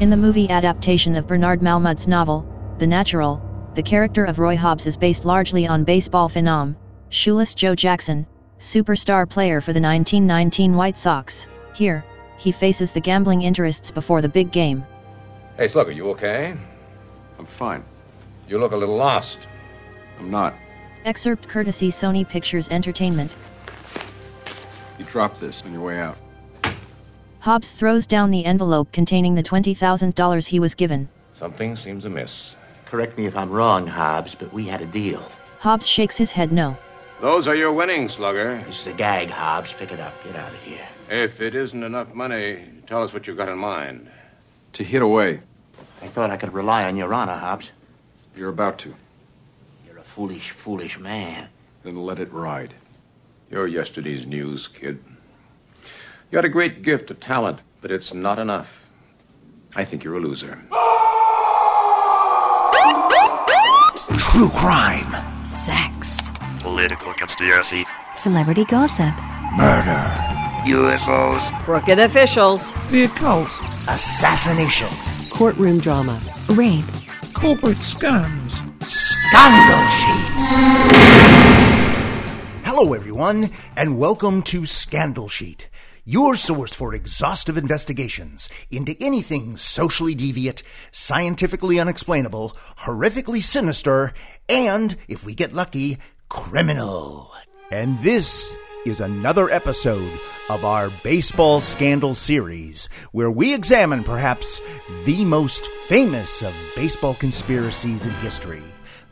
In the movie adaptation of Bernard Malamud's novel, The Natural, the character of Roy Hobbs is based largely on baseball phenom, Shoeless Joe Jackson, superstar player for the 1919 White Sox. Here, he faces the gambling interests before the big game. Hey, Slugger, you okay? I'm fine. You look a little lost. I'm not. Excerpt courtesy Sony Pictures Entertainment. You dropped this on your way out. Hobbs throws down the envelope containing the $20,000 he was given. Something seems amiss. Correct me if I'm wrong, Hobbs, but we had a deal. Hobbs shakes his head no. Those are your winnings, Slugger. This is a gag, Hobbs. Pick it up. Get out of here. If it isn't enough money, tell us what you've got in mind. To hit away. I thought I could rely on your honor, Hobbs. You're about to. You're a foolish, foolish man. Then let it ride. You're yesterday's news, kid. You had a great gift a talent, but it's not enough. I think you're a loser. True crime, Sex. Political conspiracy. Celebrity gossip. murder, UFOs. Crooked officials. the occult, assassination, Courtroom drama. Rape. corporate scams, scandal sheets. Hello, everyone, and welcome to Scandal Sheet, your source for exhaustive investigations into anything socially deviant, scientifically unexplainable, horrifically sinister, and, if we get lucky, criminal. And this is another episode of our Baseball Scandal series, where we examine perhaps the most famous of baseball conspiracies in history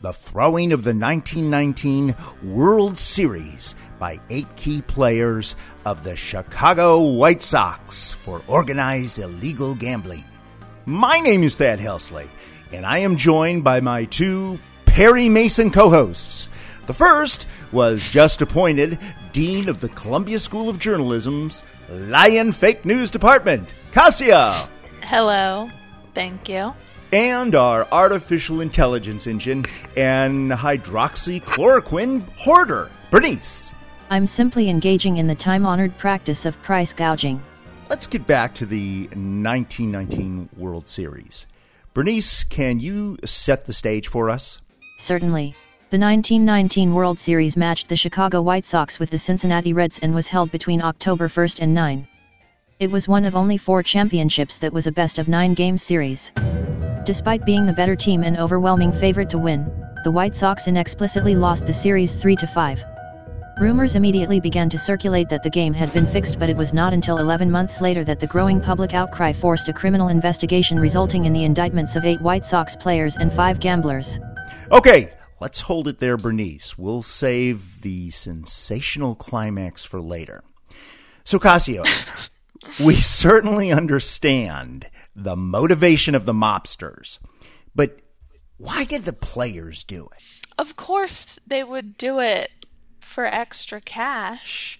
the throwing of the 1919 World Series by eight key players of the Chicago White Sox for organized illegal gambling. My name is Thad Helsley, and I am joined by my two Perry Mason co hosts. The first was just appointed Dean of the Columbia School of Journalism's Lion Fake News Department, Kassia, Hello. Thank you. And our artificial intelligence engine and hydroxychloroquine hoarder, Bernice. I'm simply engaging in the time honored practice of price gouging. Let's get back to the 1919 World Series. Bernice, can you set the stage for us? Certainly. The 1919 World Series matched the Chicago White Sox with the Cincinnati Reds and was held between October 1st and 9. It was one of only four championships that was a best of nine game series. Despite being the better team and overwhelming favorite to win, the White Sox inexplicitly lost the series 3 to 5. Rumors immediately began to circulate that the game had been fixed, but it was not until 11 months later that the growing public outcry forced a criminal investigation resulting in the indictments of eight White Sox players and five gamblers. Okay, let's hold it there, Bernice. We'll save the sensational climax for later. So, Kassia, we certainly understand the motivation of the mobsters, but why did the players do it? Of course, they would do it for extra cash,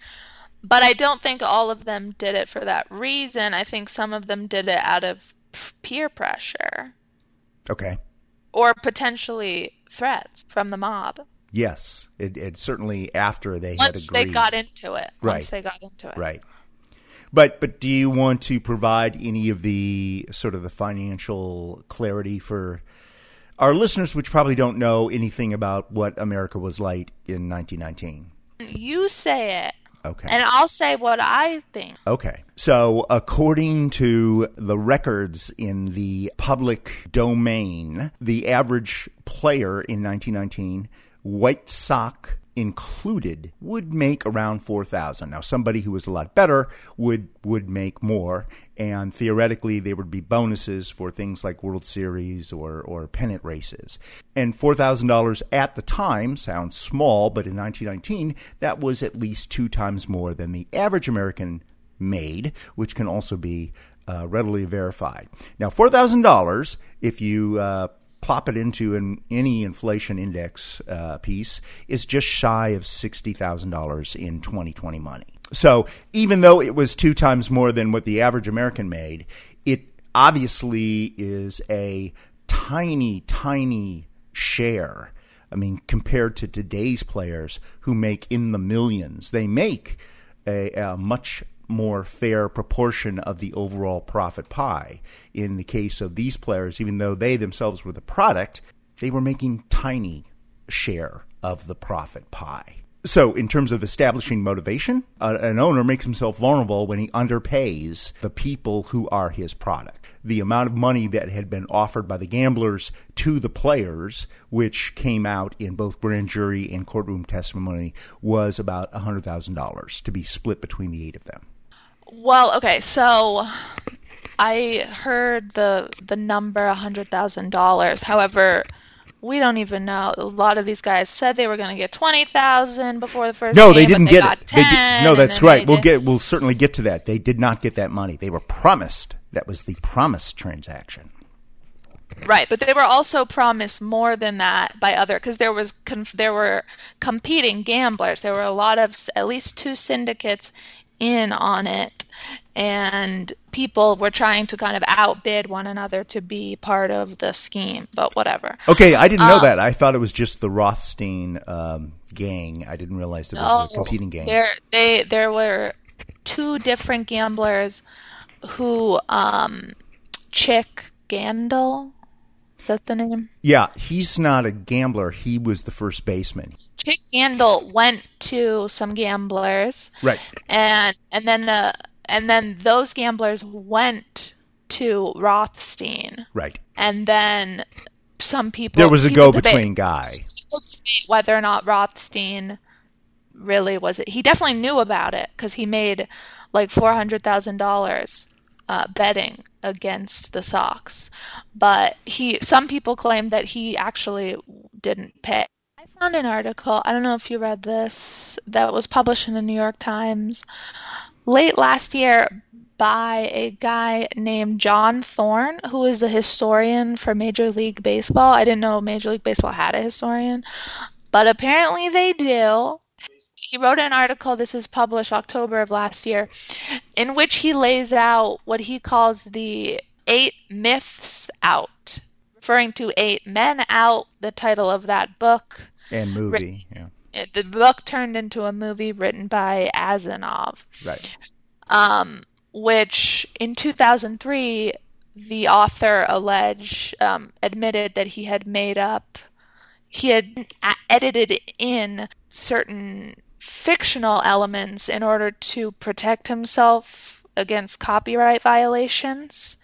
but I don't think all of them did it for that reason. I think some of them did it out of peer pressure Okay. or potentially threats from the mob. Yes, it, it certainly after they had Once agreed. they got into it. Right. Once they got into it. Right. But but do you want to provide any of the sort of the financial clarity for our listeners, which probably don't know anything about what America was like in 1919? You say it, Okay. and I'll say what I think. Okay. So, according to the records in the public domain, the average player in 1919, White Sox included, would make around 4000. Now, somebody who was a lot better would would make more, and theoretically there would be bonuses for things like World Series or or pennant races. And $4,000 at the time sounds small, but in 1919 that was at least two times more than the average American made, which can also be uh, readily verified. Now, four thousand dollars, if you uh, plop it into an, any inflation index uh, piece, is just shy of sixty thousand dollars in 2020 money. So, even though it was two times more than what the average American made, it obviously is a tiny, tiny share. I mean, compared to today's players who make in the millions, they make a, a much more fair proportion of the overall profit pie. In the case of these players, even though they themselves were the product, they were making tiny share of the profit pie. So, in terms of establishing motivation, uh, an owner makes himself vulnerable when he underpays the people who are his product. The amount of money that had been offered by the gamblers to the players, which came out in both grand jury and courtroom testimony, was about $100,000 to be split between the eight of them. Well, okay, so I heard the the number hundred thousand dollars. However, we don't even know. A lot of these guys said they were going to get twenty thousand before the first. No, game, they didn't but get it. They 10, did, no, that's right. We'll did- get. We'll certainly get to that. They did not get that money. They were promised. That was the promised transaction. Right, but they were also promised more than that by other because there was conf- there were competing gamblers. There were a lot of at least two syndicates in on it, and people were trying to kind of outbid one another to be part of the scheme. But whatever. Okay, I didn't know Um, that. I thought it was just the Rothstein um, gang. I didn't realize there was a competing gang. Oh, There, they, there were two different gamblers who, um, Chick Gandil, is that the name? Yeah, he's not a gambler. He was the first baseman. Chick Gandil went to some gamblers, Right. and and then uh, and then those gamblers went to Rothstein, Right. and then some people There was a go-between guy. debate whether or not Rothstein really was it. He definitely knew about it because he made like four hundred thousand dollars uh, betting against the Sox, but he some people claim that he actually didn't pay. Found an article. I don't know if you read this that was published in the New York Times late last year by a guy named John Thorn, who is a historian for Major League Baseball. I didn't know Major League Baseball had a historian, but apparently they do. He wrote an article, this is published October of last year, in which he lays out what he calls the eight myths out, referring to Eight Men Out, the title of that book. And movie. Yeah. It- the book turned into a movie written by Asinof Right. um, which in 2003 the author alleged um, admitted that he had made up he had edited in certain fictional elements in order to protect himself against copyright violations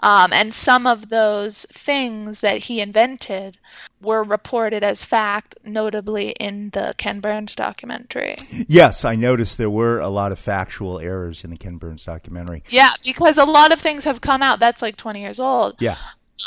um, and some of those things that he invented were reported as fact notably in the ken burns documentary Yes, I noticed there were a lot of factual errors in the Ken Burns documentary. Yeah, because a lot of things have come out. That's like 20 years old. Yeah.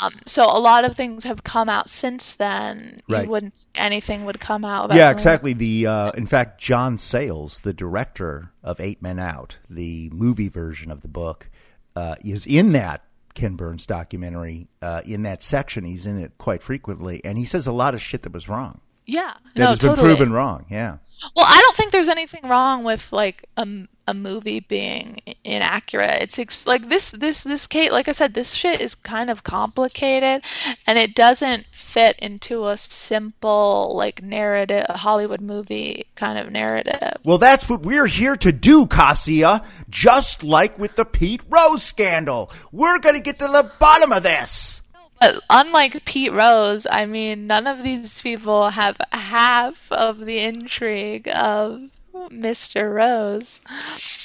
Um, so a lot of things have come out since then. Right. You wouldn't anything would come out. About Yeah, exactly. The uh, in fact, John Sayles, the director of Eight Men Out, the movie version of the book, uh, is in that Ken Burns documentary. Uh, in that section, he's in it quite frequently, and he says a lot of shit that was wrong. Yeah, That no, has totally. been proven wrong. Yeah. Well, I don't think there's anything wrong with like a, m- a movie being inaccurate. It's ex- like this this this Kate, like I said, this shit is kind of complicated, and it doesn't fit into a simple like narrative, a Hollywood movie kind of narrative. Well, that's what we're here to do, Kassia. Just like with the Pete Rose scandal, we're going to get to the bottom of this. But unlike Pete Rose, I mean, none of these people have half of the intrigue of Mr. Rose.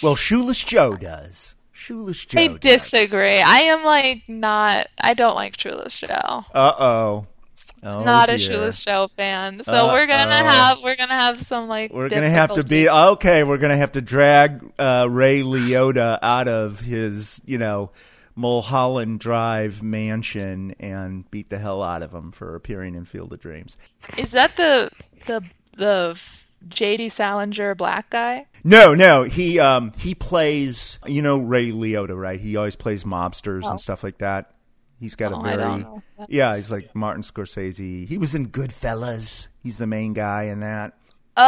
Well, Shoeless Joe does. Shoeless Joe. I does. disagree. I am like not. I don't like Shoeless Joe. Uh oh. Not a. Shoeless Joe fan. So we're gonna have we're gonna have some like. We're gonna have to be okay. We're gonna have to drag uh, Ray Liotta out of his, you know, Mulholland Drive mansion and beat the hell out of him for appearing in Field of Dreams. Is that the the the J.D. Salinger black guy? No, no, he um he plays, you know, Ray Liotta, right? He always plays mobsters Oh. and stuff like that. He's got Oh, a very yeah. He's like Martin Scorsese. He was in Goodfellas. He's the main guy in that. Oh,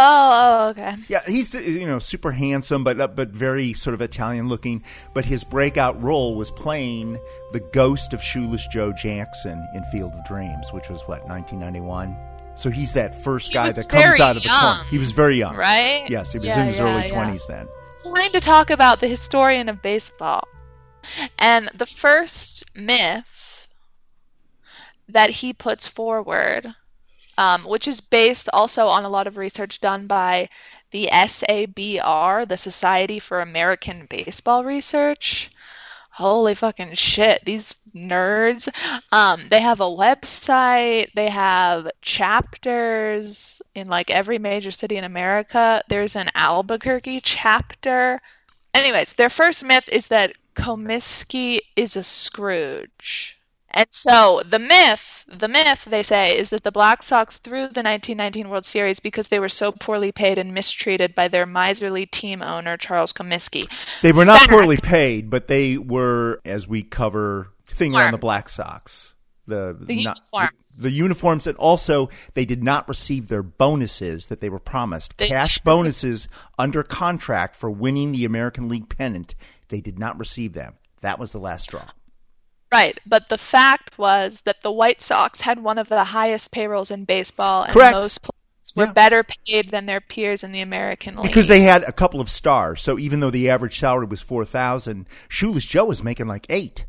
oh, okay. Yeah, he's you know super handsome, but uh, but very sort of Italian looking. But his breakout role was playing the ghost of Shoeless Joe Jackson in Field of Dreams, which was what 1991. So he's that first He guy that comes out of the corner. He was very young, right? Yes, he was Yeah, in his yeah, early yeah. twenties then. trying to talk about the historian of baseball. And the first myth that he puts forward, um, which is based also on a lot of research done by the SABR, the Society for American Baseball Research. Holy fucking shit, these nerds. Um, they have a website, they have chapters in like every major city in America. There's an Albuquerque chapter. Anyways, their first myth is that Comiskey is a Scrooge. And so the myth, the myth they say is that the Black Sox threw the 1919 World Series because they were so poorly paid and mistreated by their miserly team owner Charles Comiskey. They were not Fact. poorly paid, but they were, as we cover, thing on the Black Sox. The, The uniforms. the uniforms, and also they did not receive their bonuses that they were promised. They- Cash bonuses under contract for winning the American League pennant. They did not receive them. That was the last straw. Right, but the fact was that the White Sox had one of the highest payrolls in baseball, and Correct. most players were Yeah. better paid than their peers in the American League. Because they had a couple of stars. So even though the average salary was four thousand, Shoeless Joe was making like eight.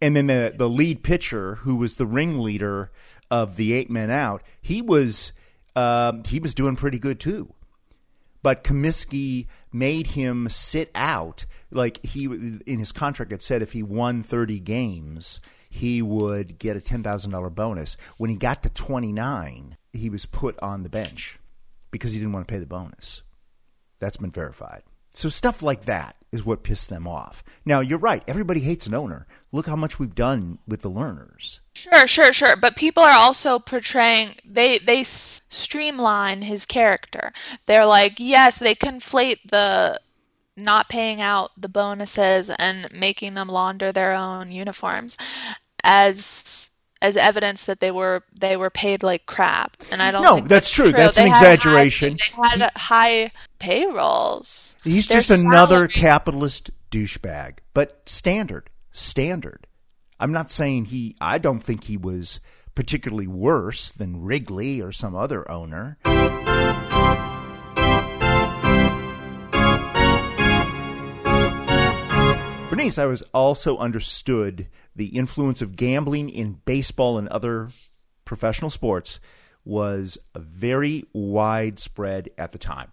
And then the the lead pitcher, who was the ringleader of the eight men out, he was um, he was doing pretty good too. But Comiskey made him sit out. Like he in his contract, it said if he won thirty games, he would get a ten thousand dollar bonus. When he got to twenty nine, he was put on the bench because he didn't want to pay the bonus. That's been verified. So stuff like that is what pissed them off. Now you're right. Everybody hates an owner. Look how much we've done with the Lerners. Sure, sure, sure. But people are also portraying they they streamline his character. They're like, yes, they conflate the not paying out the bonuses and making them launder their own uniforms as as evidence that they were they were paid like crap. And I don't No, think that's true. That's They an had high- exaggeration. they had high payrolls. He's Their just another capitalist douchebag, but standard, standard. I'm not saying he. I don't think he was particularly worse than Wrigley or some other owner. Bernice, I was also understood the influence of gambling in baseball and other professional sports was very widespread at the time.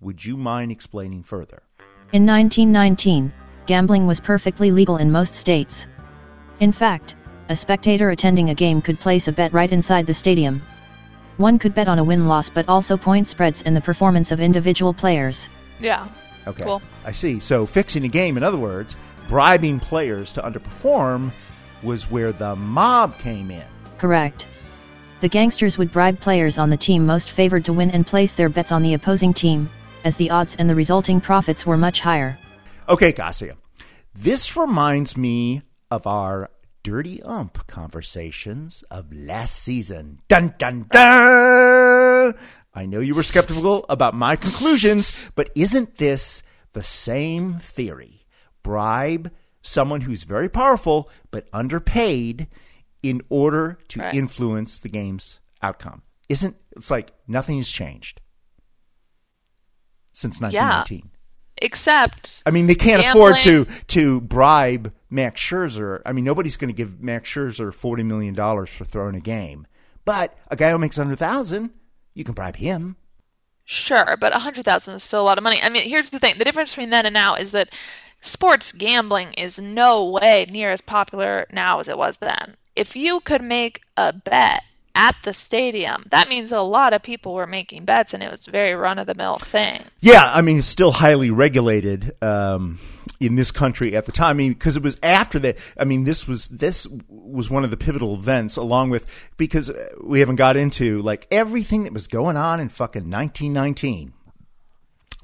Would you mind explaining further? In 1919, gambling was perfectly legal in most states. In fact, a spectator attending a game could place a bet right inside the stadium. One could bet on a win loss but also point spreads and the performance of individual players. Yeah. Okay. Cool. I see. So fixing a game, in other words, bribing players to underperform was where the mob came in. Correct. The gangsters would bribe players on the team most favored to win and place their bets on the opposing team, as the odds and the resulting profits were much higher. Okay, Kassia. This reminds me of our dirty ump conversations of last season. Dun dun dun! I know you were skeptical about my conclusions, but isn't this the same theory? Bribe someone who's very powerful but underpaid in order to Right. influence the game's outcome. Isn't it's like nothing has changed since 1919. Except I mean, they can't afford to to bribe Max Scherzer. I mean, nobody's going to give Max Scherzer forty million dollars for throwing a game. But a guy who makes hundred thousand, you can bribe him. Sure, but a hundred thousand is still a lot of money. I mean, here's the thing: the difference between then and now is that sports gambling is no way near as popular now as it was then. If you could make a bet at the stadium, that means a lot of people were making bets, and it was a very run-of-the-mill thing. Yeah, I mean, it's still highly regulated um, in this country at the time. I mean, because it was after that. I mean, this was this was one of the pivotal events, along with because uh, we haven't got into like everything that was going on in fucking 1919.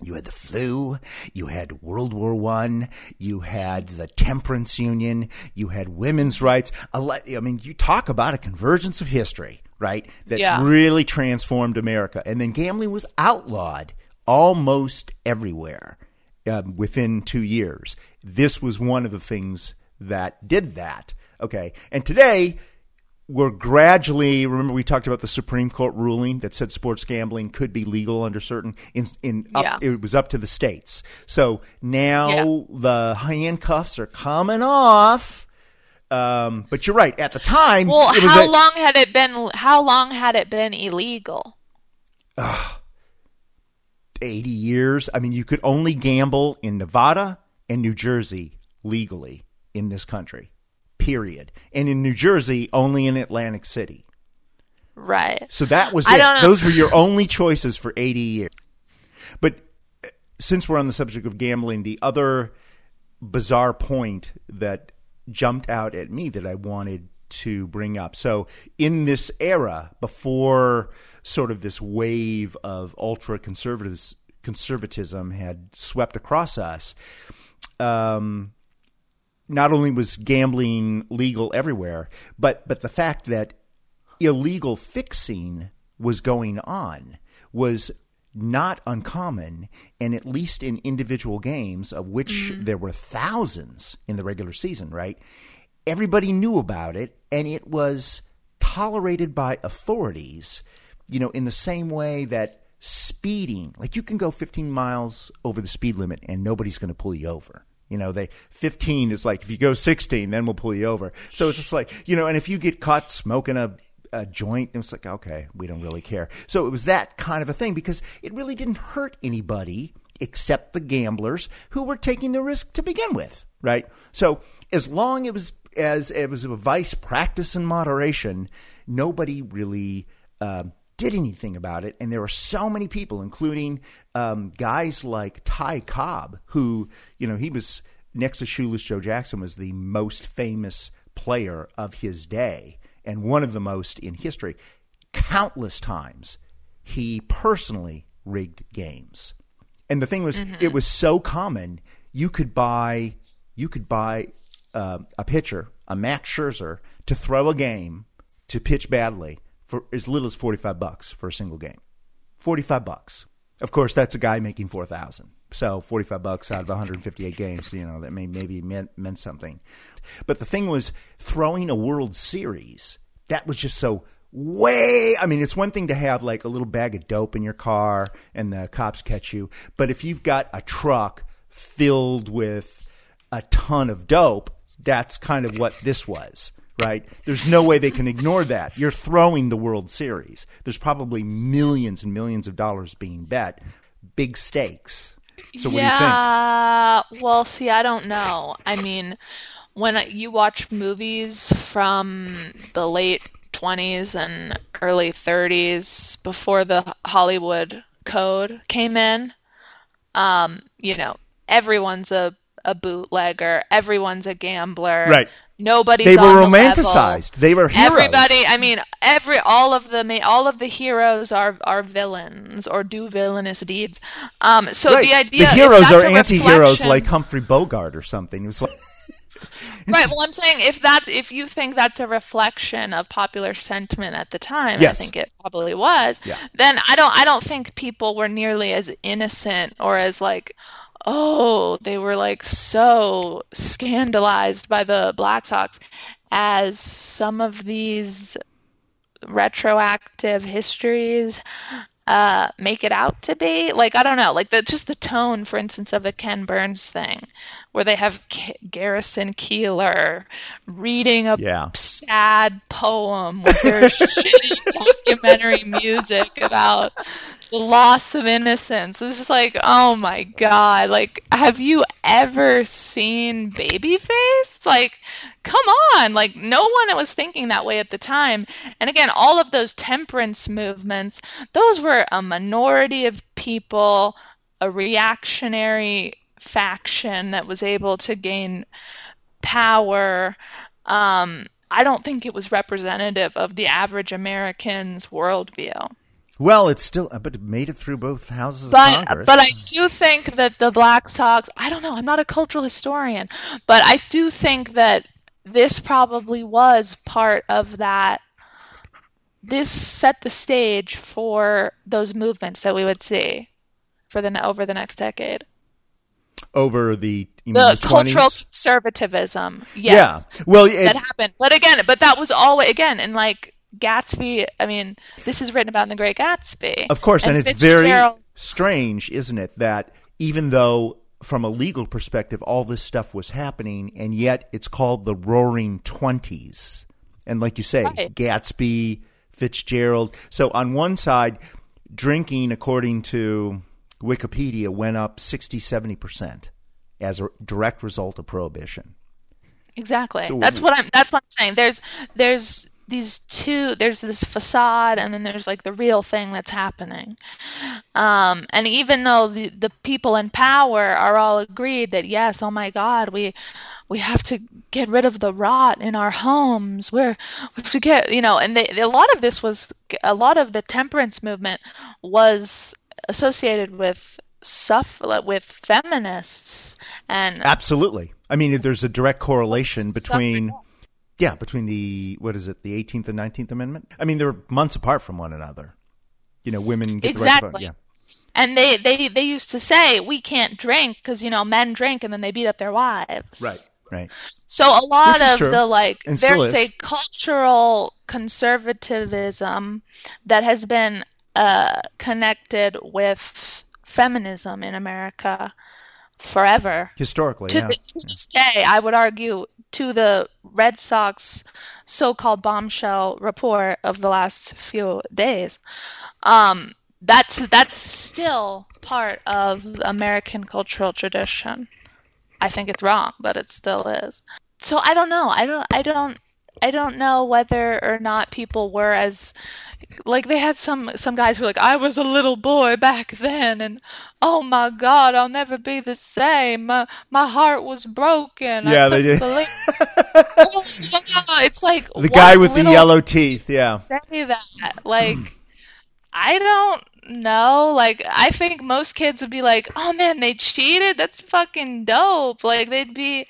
You had the flu, you had World War One, you had the Temperance Union, you had women's rights. I mean, you talk about a convergence of history, right? That Yeah. really transformed America. And then gambling was outlawed almost everywhere um, within two years. This was one of the things that did that. Okay, and today we're gradually remember we talked about the Supreme Court ruling that said sports gambling could be legal under certain in in up, Yeah. it was up to the states. So now Yeah. the handcuffs are coming off. Um, but you're right. At the time, Well, it was how a- long had it been? How long had it been illegal? 80 years. I mean, you could only gamble in Nevada and New Jersey legally in this country, period. And in New Jersey, only in Atlantic City. Right. So that was it. Those were your only choices for 80 years. But uh, since we're on the subject of gambling, the other bizarre point that jumped out at me that I wanted to bring up. So, in this era, before sort of this wave of ultra conservatism had swept across us, um, not only was gambling legal everywhere, but but the fact that illegal fixing was going on was not uncommon, and at least in individual games, of which there were thousands in the regular season, right? Everybody knew about it, and it was tolerated by authorities, you know, in the same way that speeding, like you can go 15 miles over the speed limit and nobody's going to pull you over. You know, they 15 is like if you go 16, then we'll pull you over. So it's just like you know, and if you get caught smoking a a joint, it's like okay, we don't really care. So it was that kind of a thing because it really didn't hurt anybody except the gamblers who were taking the risk to begin with, right? So as long it was as it was a vice practice in moderation, nobody really. Um, did anything about it. And there were so many people, including um, guys like Ty Cobb, who, you know, he was next to Shoeless Joe Jackson, was the most famous player of his day and one of the most in history. Countless times he personally rigged games. And the thing was, it was so common. You could buy, you could buy uh, a pitcher, a Max Scherzer, to throw a game to pitch badly for as little as 45 bucks for a single game. 45 bucks. Of course, that's a guy making 4,000. So 45 bucks out of 158 games, you know, that may maybe meant meant something. But the thing was throwing a World Series. That was just so way I mean, it's one thing to have like a little bag of dope in your car and the cops catch you, but if you've got a truck filled with a ton of dope, that's kind of what this was right? There's no way they can ignore that. You're throwing the World Series. There's probably millions and millions of dollars being bet, big stakes. So what do you think? yeah. Well, see, I don't know. I mean, when you watch movies from the late 20s and early 30s before the Hollywood Code came in, um, you know, everyone's a a bootlegger, everyone's a gambler. Right. Nobody's They were the romanticized. level. They were heroes. Everybody, I mean, every all of the all of the heroes are are villains or do villainous deeds. Um, so right. the idea the heroes are anti-heroes like Humphrey Bogart or something. It was like right. Well, I'm saying if that if you think that's a reflection of popular sentiment at the time, Yes. I think it probably was. Yeah. Then I don't I don't think people were nearly as innocent or as like oh they were like so scandalized by the Black Sox as some of these retroactive histories uh, make it out to be. Like I don't know, like the just the tone, for instance, of the Ken Burns thing, where they have K- Garrison Keillor reading a Yeah. sad poem with their shitty documentary music about loss of innocence. It's just like, oh my god! Like, have you ever seen Babyface? Like, come on! Like, no one was thinking that way at the time. And again, all of those temperance movements, those were a minority of people, a reactionary faction that was able to gain power. Um, I don't think it was representative of the average American's worldview. Well, it's still uh, but it made it through both houses of But Congress. but I do think that the Black Sox. I don't know. I'm not a cultural historian, but I do think that this probably was part of that. This set the stage for those movements that we would see for the over the next decade. over the the, the cultural 20s? conservatism. Yes, Yeah. Well, it, that happened. But again, but that was always again in like Gatsby. I mean, this is written about in The Great Gatsby. Of course, and, it's very strange, isn't it, that even though from a legal perspective all this stuff was happening, and yet it's called the Roaring Twenties, and like you say, Right. Gatsby, Fitzgerald. So on one side, drinking, according to Wikipedia, went up 60, 70 percent as a direct result of prohibition. Exactly. So- that's what I'm. That's what I'm saying. There's there's these two. There's this facade, and then there's like the real thing that's happening. Um, and even though the the people in power are all agreed that yes, oh my God, we we have to get rid of the rot in our homes. We're we have to get you know, and they, a lot of this was a lot of the temperance movement was associated with suff with feminists and Absolutely. I mean, there's a direct correlation between, Suffrage. Yeah, between the what is it, the 18th and 19th Amendment. I mean, they're months apart from one another. You know, women get the right to vote. Exactly. Yeah, And they, they, they used to say we can't drink because you know men drink and then they beat up their wives. right, right. So a lot of true, the like and there's a cultural conservatism that has been uh, connected with feminism in America forever. Historically, To, yeah. the, to this day, I would argue to the Red Sox so-called bombshell report of the last few days. Um, that's that's still part of American cultural tradition. I think it's wrong, but it still is. So I don't know. I don't. I don't. I don't know whether or not people were as like they had some some guys who were like I was a little boy back then and oh my god I'll never be the same my my heart was broken I Yeah, they did. believe- Oh, yeah, it's like The guy with the yellow teeth. Yeah. say that like I don't know like I think most kids would be like oh man they cheated that's fucking dope like they'd be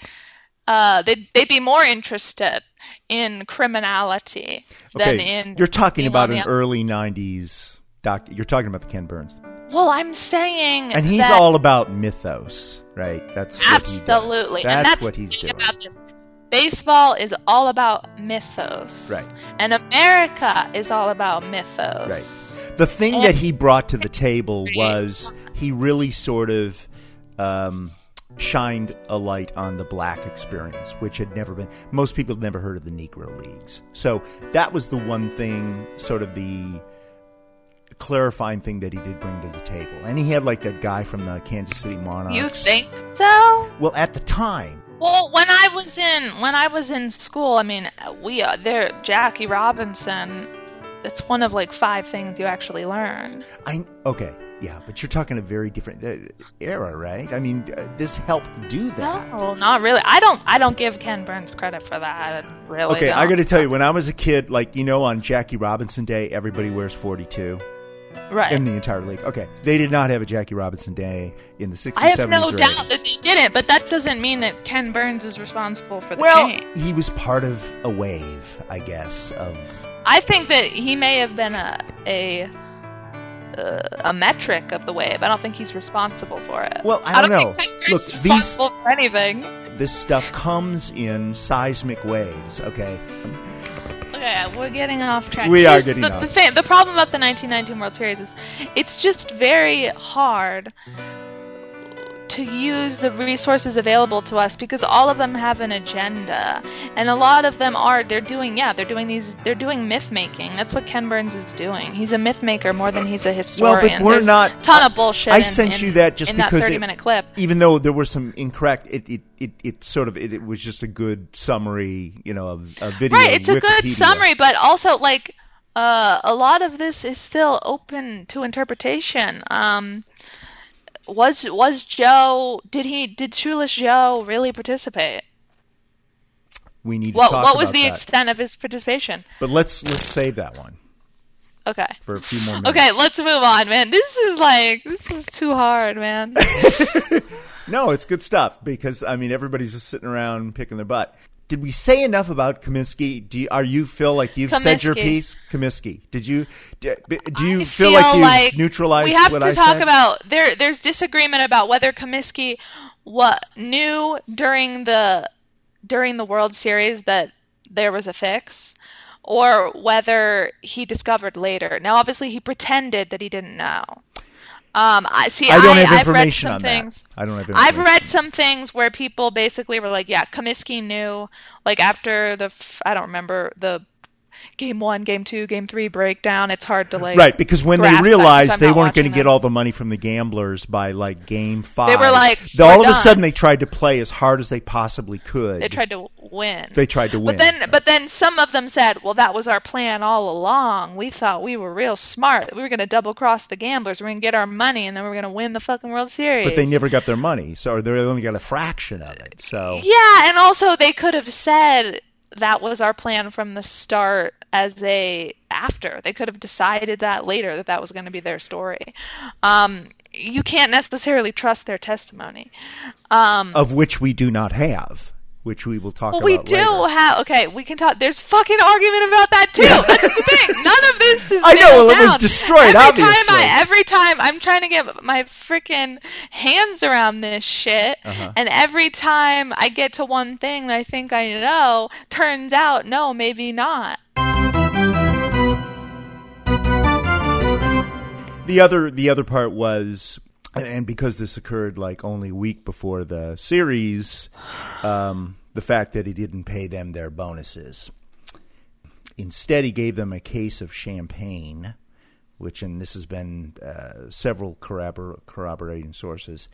uh they'd, they'd be more interested in criminality than Okay, in you're talking about an early '90s doc. You're talking about the Ken Burns, well I'm saying and he's all about mythos, right? That's what he does. absolutely That's, and that's what he's doing. about this baseball is all about mythos Right. and America is all about mythos right? The thing And- that he brought to the table was he really sort of um, shined a light on the black experience, which had never been. Most people had never heard of the Negro Leagues. So that was the one thing, sort of the clarifying thing that he did bring to the table. And he had like that guy from the Kansas City Monarchs. you think so Well, at the time, Well, when I was in when I was in school, I mean, we uh, there Jackie Robinson. It's one of like five things you actually learn. I okay, yeah, but you're talking a very different uh, era, right? I mean, uh, this helped do that. No, not really. I don't. I don't give Ken Burns credit for that. I really. Okay, I don't. got to tell you, when I was a kid, like you know, on Jackie Robinson Day, everybody wears 42 Right. in the entire league. Okay, they did not have a Jackie Robinson Day in the 60s, I have 70s, no doubt that they didn't, but that doesn't mean that Ken Burns is responsible for the Well, change. he was part of a wave, I guess, of I think that he may have been a a a metric of the wave. I don't think he's responsible for it. Well, I don't know. Think Ken Burns Look, these- responsible for anything. this stuff comes in seismic waves. Okay, Okay, we're getting off track. We are getting the, off. The, thing, the problem about the 1919 World Series is it's just very hard to use the resources available to us because all of them have an agenda and a lot of them are they're doing yeah they're doing these they're doing myth making that's what ken burns is doing he's a myth maker more than he's a historian well, but we're There's not. a ton of bullshit I in- sent in- you that just because that 30 it- minute clip even though there were some incorrect, it it, it, it sort of it, it was just a good summary, you know, of a video. Right, it's a good summary, but also like uh, a lot of this is still open to interpretation. Um, was was Joe? Did he? Did Shoeless Joe really participate? We need to What What was the that. extent of his participation? But let's let's save that one Okay. for a few more minutes. Okay, let's move on, man. This is like this is too hard, man. No, it's good stuff because I mean everybody's just sitting around picking their butt. Did we say enough about Comiskey? Do you, are you feel like you've said your piece, Kaminsky? Did you do, do you I feel, like you neutralized we have to I talk said? about there. There's disagreement about whether Comiskey what knew during the during the World Series that there was a fix, or whether he discovered later. Now, obviously, he pretended that he didn't know. Um, I see. I don't have I've read information some on that. things. I don't have I've read some things where people basically were like, "Yeah, Comiskey knew." Like after the, I don't remember the game one, game two, game three breakdown. It's hard to like. Right, because when they grasp that 'cause realized they weren't going to get all the money from the gamblers by like game five, They were like, the- all "We're of a sudden they tried to play as hard as they possibly could. They tried to win. They tried to win. But then, but then some of them said, "Well, that was our plan all along. We thought we were real smart. We were going to double cross the gamblers. We are going to get our money, and then we are going to win the fucking World Series." But they never got their money, so they only got a fraction of it. So Yeah, and also they could have said that was our plan from the start as a after. They could have decided that later that that was going to be their story. Um, you can't necessarily trust their testimony. Um, of which we do not have, which we will talk well, about we do later. have. Okay, we can talk. There's fucking argument about that too. That's the thing. None of this is. I know, well, it was destroyed, Every obviously. time I, every time I'm trying to get my freaking hands around this shit, Uh-huh. and every time I get to one thing that I think I know, turns out no, maybe not. The other the other part was, and because this occurred like only a week before the series, um, the fact that he didn't pay them their bonuses. Instead, he gave them a case of champagne, which, and this has been uh, several corrobor- corroborating sources.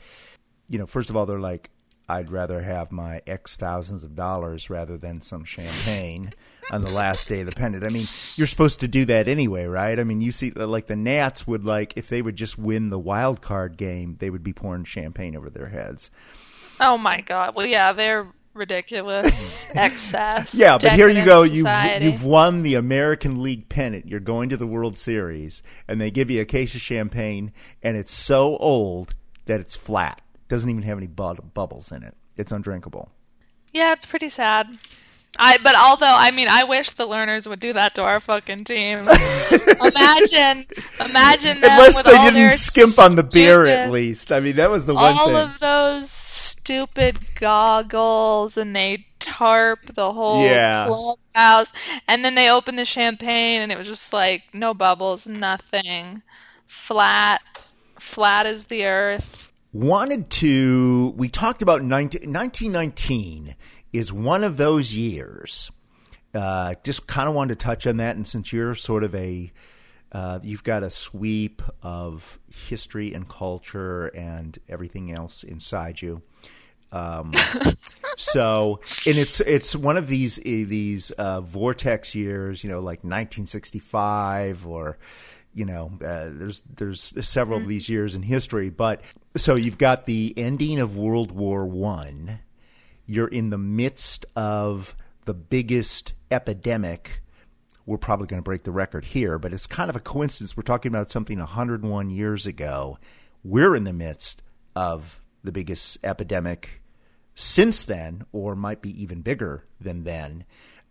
You know, first of all, they're like, I'd rather have my X thousands of dollars rather than some champagne on the last day of the pennant. I mean, you're supposed to do that anyway, right? I mean, you see, like the Nats would like if they would just win the wild card game, they would be pouring champagne over their heads. Oh my god. Well, yeah, they're ridiculous excess. Yeah, but here you go. You've you've won the American League pennant. You're going to the World Series, and they give you a case of champagne, and it's so old that it's flat. Doesn't even have any bu- bubbles in it. It's undrinkable. Yeah, it's pretty sad. I but although I mean I wish the Lerners would do that to our fucking team. imagine imagine them Unless with they all didn't skimp on the beer, at least. I mean, that was the one all thing. of those stupid goggles and they tarp the whole Yeah. clubhouse and then they opened the champagne and it was just like no bubbles, nothing. Flat flat as the earth. wanted to we talked about 19, 1919 is one of those years uh, just kind of wanted to touch on that and since you're sort of a uh, you've got a sweep of history and culture and everything else inside you um, so and it's it's one of these eh, these uh, vortex years you know like 1965 or you know uh, there's there's several of these years in history but so you've got the ending of world war 1 you're in the midst of the biggest epidemic we're probably going to break the record here, but it's kind of a coincidence. We're talking about something 101 years ago. We're in the midst of the biggest epidemic since then, or might be even bigger than then.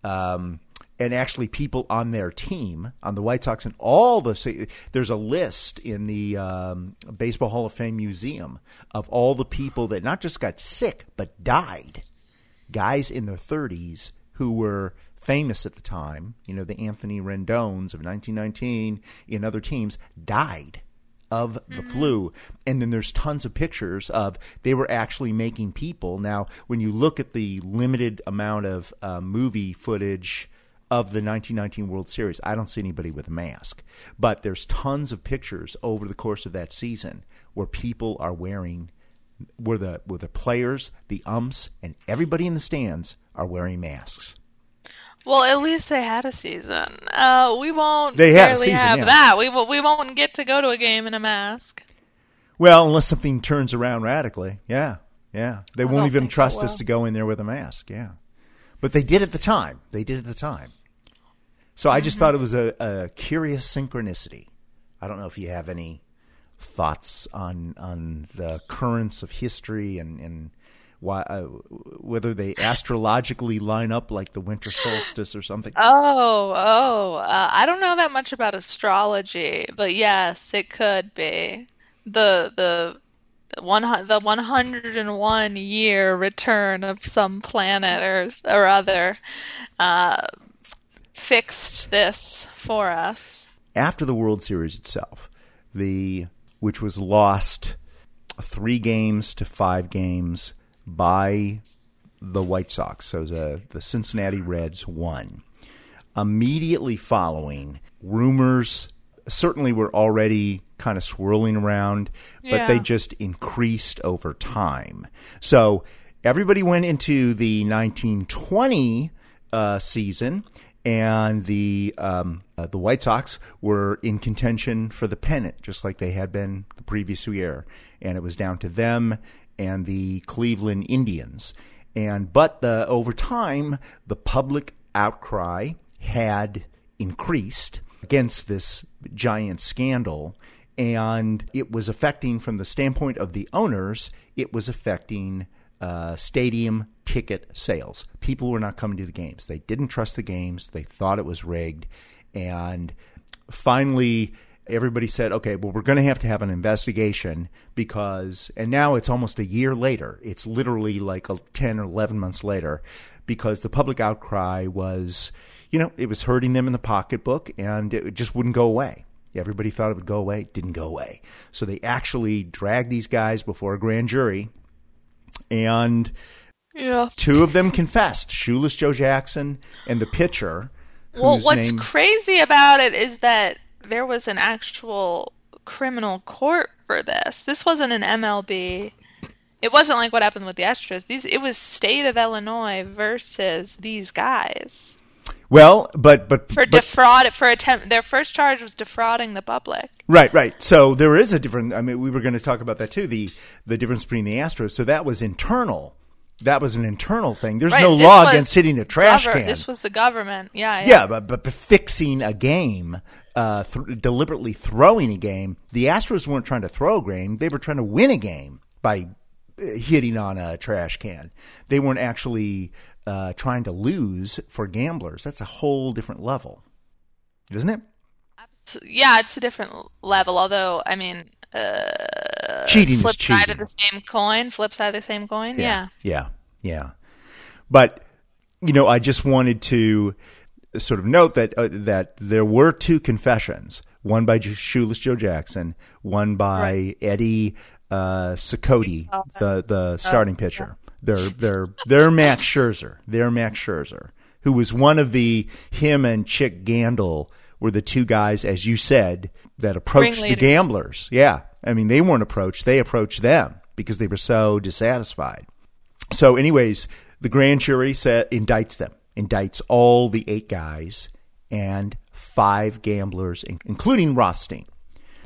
Um, and actually, people on their team, on the White Sox, and all the there's a list in the um, Baseball Hall of Fame museum of all the people that not just got sick but died. Guys in their 30s who were famous at the time, you know, the Anthony Rendons of 1919 in other teams died of the flu. And then there's tons of pictures of they were actually making people. Now, when you look at the limited amount of uh, movie footage of the 1919 World Series, I don't see anybody with a mask. But there's tons of pictures over the course of that season where people are wearing where the where the players, the umps, and everybody in the stands are wearing masks. Well, at least they had a season. Uh, we won't They had a season, have yeah. that. We will, we won't get to go to a game in a mask. Well, unless something turns around radically, yeah, yeah, they won't even trust us to go in there with a mask. Yeah, but they did at the time. They did at the time. So I Mm-hmm. just thought it was a, a curious synchronicity. I don't know if you have any thoughts on on the currents of history and, and why uh, whether they astrologically line up like the winter solstice or something. Oh, oh, uh, I don't know that much about astrology, but yes, it could be the the one the 101 year return of some planet or or other uh, fixed this for us. After the World Series itself, the which was lost three games to five games by the White Sox, so the the Cincinnati Reds won. Immediately following, rumors certainly were already kind of swirling around, but Yeah. they just increased over time. So everybody went into the 1920 uh, season, and the um, uh, the White Sox were in contention for the pennant, just like they had been the previous year, and it was down to them and the Cleveland Indians. And but the over time, the public outcry had increased against this giant scandal and it was affecting from the standpoint of the owners it was affecting uh, stadium ticket sales. People were not coming to the games. They didn't trust the games. They thought it was rigged. And finally everybody said okay well we're going to have to have an investigation because and now it's almost a year later. It's literally like a 10 or 11 months later because the public outcry was you know it was hurting them in the pocketbook and it just wouldn't go away. Everybody thought it would go away. It didn't go away. So they actually dragged these guys before a grand jury and Yeah. two of them confessed shoeless joe jackson and the pitcher Well, what's name crazy about it is that there was an actual criminal court for this. This wasn't an MLB. It wasn't like what happened with the Astros. These it was state of Illinois versus these guys well but but for but, defraud for attempt. Their first charge was defrauding the public. Right, right. So there is a different. I mean, we were going to talk about that too. The the difference between the Astros. So that was internal. That was an internal thing. There's Right, no this law against hitting a trash gover- can. This was the government. Yeah, yeah. yeah, but, but fixing a game, uh, th- deliberately throwing a game. The Astros weren't trying to throw a game; they were trying to win a game by uh, hitting on a trash can. They weren't actually uh, trying to lose for gamblers. That's a whole different level, isn't it? yeah, it's a different level. Although, I mean, uh, Cheating flip side of the same coin. Flip side of the same coin. Yeah. Yeah. Yeah. But you know, I just wanted to sort of note that uh, that there were two confessions, one by Shoeless Joe Jackson, one by Eddie uh, Cicotti, the the starting pitcher. Their their their Max Scherzer. They're Max Scherzer, who was one of the him and Chick Gandil were the two guys, as you said, that approached the gamblers. Yeah, I mean they weren't approached; they approached them because they were so dissatisfied. So, anyways, the grand jury indicts them, indicts all the eight guys and five gamblers, including Rothstein.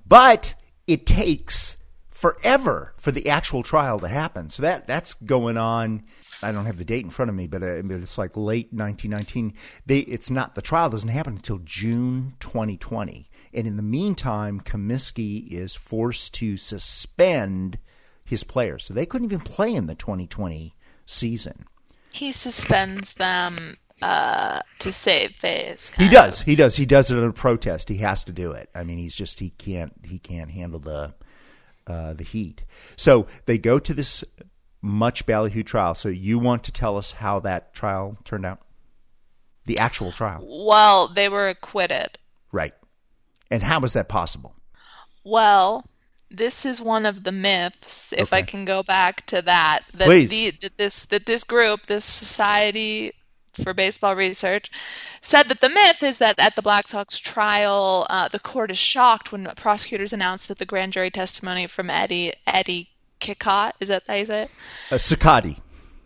But it takes forever for the actual trial to happen. So that that's going on. I don't have the date in front of me, but, uh, but it's like late 1919. They it's not the trial doesn't happen until June 2020. And in the meantime, Comiskey is forced to suspend his players. So they couldn't even play in the 2020 season. He suspends them uh, to save face. He does. He does. He does it in a protest. He has to do it. I mean, he's just he can't he can't handle the uh, the heat. So they go to this much ballyhoo trial. So you want to tell us how that trial turned out? The actual trial, Well, they were acquitted. right? And how was that possible? Well, this is one of the myths, if I can go back to that. That Please. The, that this that this group, this Society for Baseball Research, said that the myth is that at the Black Sox trial, uh, the court is shocked when prosecutors announced that the grand jury testimony from Eddie Eddie Kikot, is that how you say it? Uh, Sakati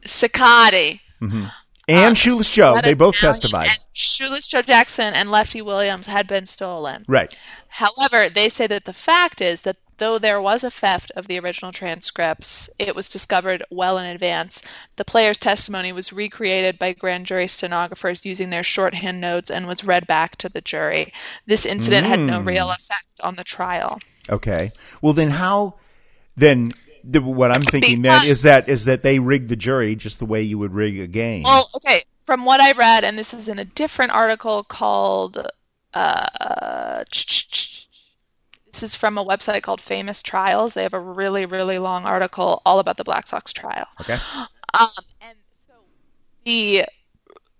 Sakati. Mm-hmm. Uh, and Shoeless Joe, they both testified. Shoeless Joe Jackson and Lefty Williams had been stolen. Right. However, they say that the fact is that though there was a theft of the original transcripts, it was discovered well in advance. The player's testimony was recreated by grand jury stenographers using their shorthand notes and was read back to the jury. This incident had no hmm. real effect on the trial. Okay. Well, then how? Then the, what I'm thinking then is that is that they rigged the jury just the way you would rig a game. Well, okay. From what I read, and this is in a different article called. Uh, this is from a website called Famous Trials. They have a really, really long article all about the Black Sox trial. Okay. Um, and so the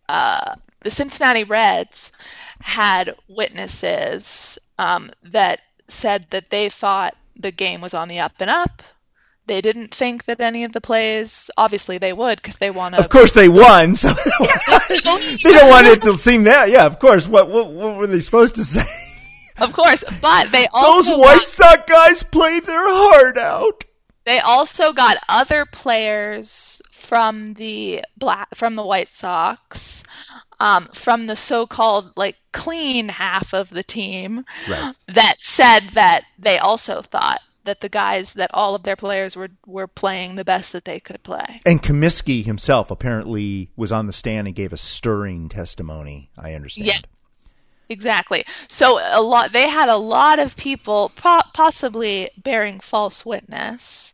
uh, the Cincinnati Reds had witnesses um, that said that they thought the game was on the up and up. They didn't think that any of the plays, obviously they would because they want to. Of course they won, so they don't want it to seem that. Yeah, of course. What what, what were they supposed to say? Of course, but they also Those White got, Sox guys played their heart out. they also got other players from the black from the White Sox, um, from the so-called like clean half of the team, Right. that said that they also thought that the guys that all of their players were were playing the best that they could play. And Comiskey himself apparently was on the stand and gave a stirring testimony. I understand. Yes. Exactly. So a lot they had a lot of people po- possibly bearing false witness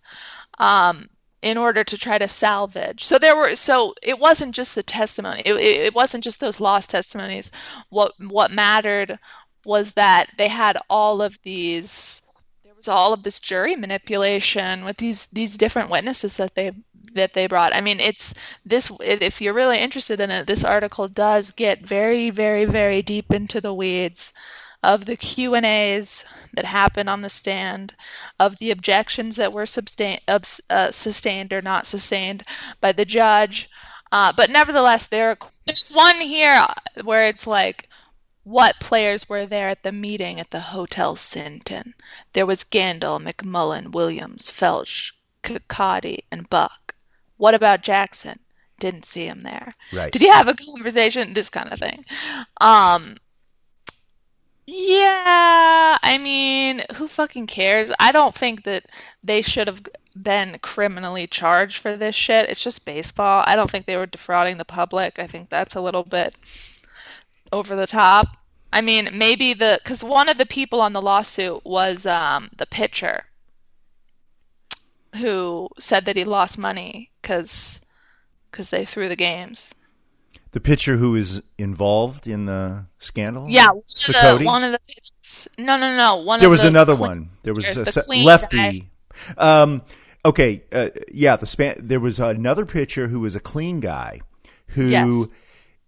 um, in order to try to salvage. So there were so it wasn't just the testimony. It, it it wasn't just those lost testimonies. What what mattered was that they had all of these was all of this jury manipulation with these these different witnesses that they that they brought. I mean, it's this if you're really interested in it, this article does get very very very deep into the weeds of the Q&As that happened on the stand, of the objections that were sustain, uh, sustained or not sustained by the judge. Uh, but nevertheless, there there's one here where it's like what players were there at the meeting at the Hotel Sinton? There was Gandil, McMullin, Williams, Felsch, Kakati, and Buck. What about Jackson? Didn't see him there. Right. Did you have a conversation? This kind of thing. Um, yeah, I mean, who fucking cares? I don't think that they should have been criminally charged for this shit. It's just baseball. I don't think they were defrauding the public. I think that's a little bit over the top. I mean, maybe the because one of the people on the lawsuit was um, the pitcher who said that he lost money because because they threw the games. The pitcher who is involved in the scandal. Yeah, one of the, one of the pitchers. No, no, no. One there was the another clean one. There was a the se- lefty. Um, okay, uh, yeah. The span. There was another pitcher who was a clean guy, who, Yes.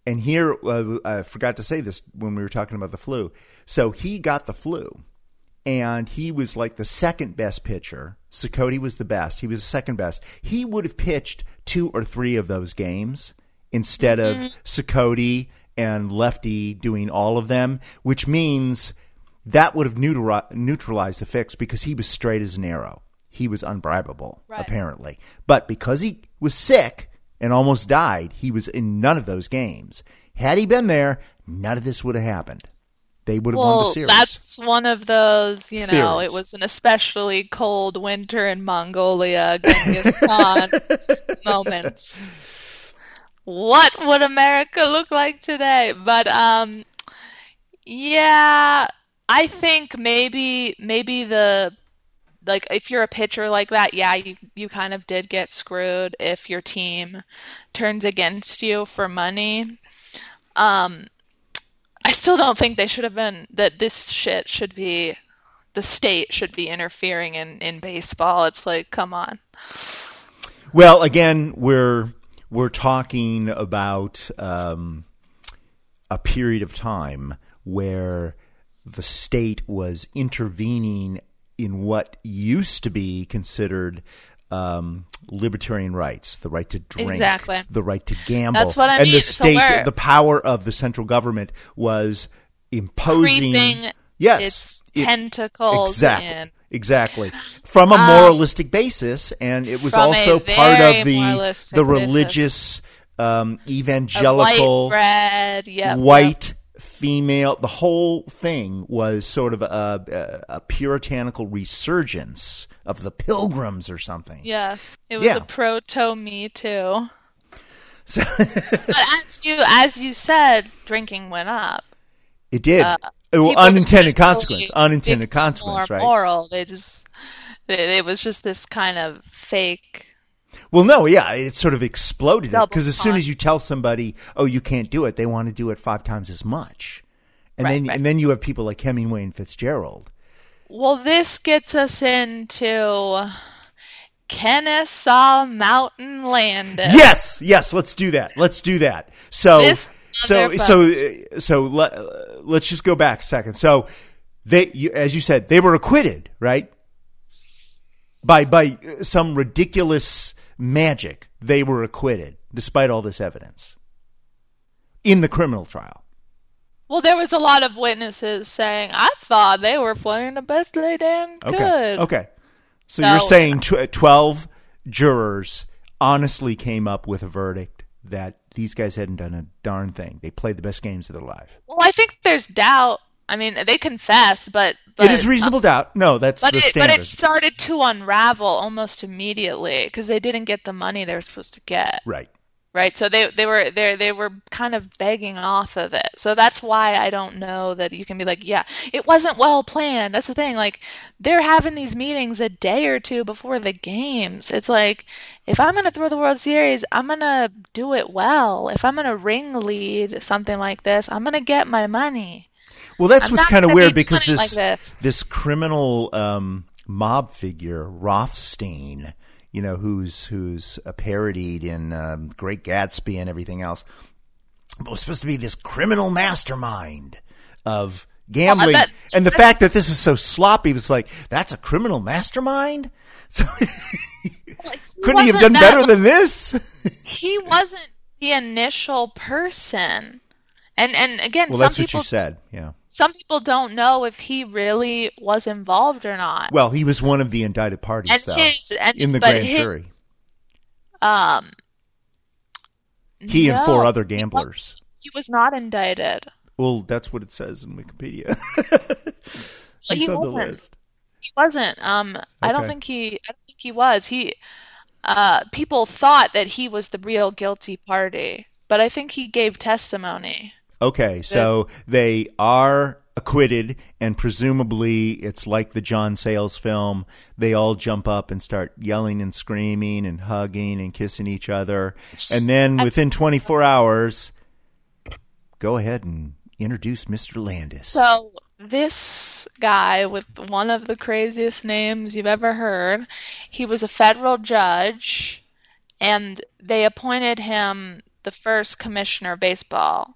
And here uh, I forgot to say this when we were talking about the flu. So he got the flu, and he was like the second best pitcher. Sakoti was the best. He was the second best. He would have pitched two or three of those games instead Mm-hmm. of Sakoti and Lefty doing all of them, which means that would have neutral- neutralized the fix because he was straight as an arrow. He was unbribable, Right. apparently. But because he was sick and almost died, he was in none of those games. Had he been there, none of this would have happened. They would have won the series. that's one of those, you know, Theories. it was an especially cold winter in Mongolia, Genghis Khan moments. What would America look like today? But um yeah, I think maybe maybe the like if you're a pitcher like that, yeah, you you kind of did get screwed if your team turns against you for money. Um I still don't think they should have been that this shit should be the state should be interfering in in baseball. It's like, come on. Well, again, we're we're talking about um, a period of time where the state was intervening in what used to be considered um, libertarian rights, the right to drink, Exactly. the right to gamble, That's what I and the mean. So state, the power of the central government was imposing Creeping yes, its it- tentacles exactly. in. Exactly. From a Um, moralistic basis, and it was also part of the the religious um, evangelical white bread, yep, white female. The whole thing was sort of a, a, a puritanical resurgence of the pilgrims or something. Yes. It was Yeah. a proto me too. So But as you as you said, drinking went up. it did. Uh, Well, unintended consequence. Unintended consequence, more right? Moral. They just It, it was just this kind of fake. Well, no, yeah, it sort of exploded because as soon as you tell somebody, "Oh, you can't do it," they want to do it five times as much, and Right, then right. and then you have people like Hemingway and Fitzgerald. Well, this gets us into Kennesaw Mountain Landis. Yes, yes, let's do that. Let's do that. So, This so, so, uh, so let, let's just go back a second. So, they, you, as you said, they were acquitted, right? By by some ridiculous magic, they were acquitted despite all this evidence in the criminal trial. Well, there was a lot of witnesses saying, I thought they were playing the best they damn Okay. could. Okay. So, So- you're saying tw- uh, 12 jurors honestly came up with a verdict that these guys hadn't done a darn thing. They played the best games of their life. Well, I think there's doubt. I mean, they confessed, but, but it is reasonable doubt. No, that's But the it, but it started to unravel almost immediately because they didn't get the money they were supposed to get. right. Right. So they they were they they were kind of begging off of it. So that's why I don't know that you can be like, yeah, it wasn't well planned. That's the thing. Like they're having these meetings a day or two before the games. It's like if I'm gonna throw the World Series, I'm gonna do it well. If I'm gonna ring lead something like this, I'm gonna get my money. Well, that's I'm what's kind of weird be because this, like this. this criminal um, mob figure Rothstein, you know, who's who's uh, parodied in um, Great Gatsby and everything else, was supposed to be this criminal mastermind of gambling, that- and the fact that this is so sloppy was like that's a criminal mastermind. So couldn't he have done that- better than this? he wasn't the initial person. And and again, well, some that's what people you said. Yeah. some people don't know if he really was involved or not. Well, he was one of the indicted parties, and though, his and in the grand his, jury. Um, He and four other gamblers. He was not indicted. Well, that's what it says in Wikipedia. He on wasn't. list. He wasn't. Um, I don't think he. I don't think he was. He. Uh, people thought that he was the real guilty party, but I think he gave testimony. Okay, so they are acquitted, and presumably it's like the John Sayles film. They all jump up and start yelling and screaming and hugging and kissing each other. And then within 24 hours, go ahead and introduce Mr. Landis. So this guy with one of the craziest names you've ever heard, he was a federal judge, and they appointed him the first commissioner of baseball.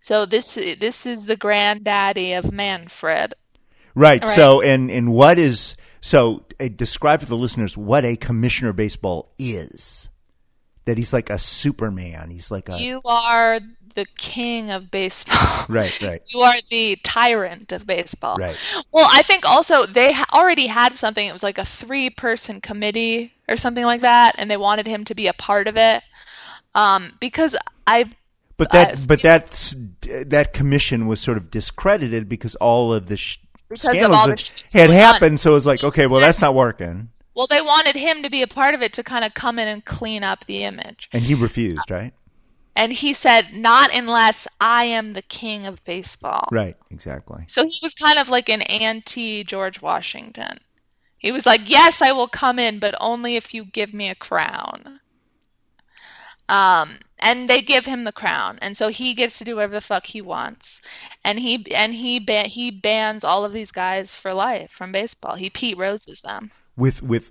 So this this is the granddaddy of Manfred. Right. Right. So, and and what is so? Uh, describe to the listeners what a commissioner baseball is. That he's like a Superman. He's like a You are the king of baseball. right, right, You are the tyrant of baseball. right. Well, I think also they already had something. It was like a three-person committee or something like that, and they wanted him to be a part of it. Um, because I, But that, Uh, but that's that commission was sort of discredited because all of the sh- scandals the sh- had going on. happened. So it was like, okay, well, that's not working, well, they wanted him to be a part of it to kind of come in and clean up the image. and he refused. Right, And he said, "Not unless I am the king of baseball." right, exactly. So he was kind of like an anti George Washington. He was like, "Yes, I will come in, but only if you give me a crown." Um, and they give him the crown, and so he gets to do whatever the fuck he wants, and he and he ba- he bans all of these guys for life from baseball. He Pete Roses them. With with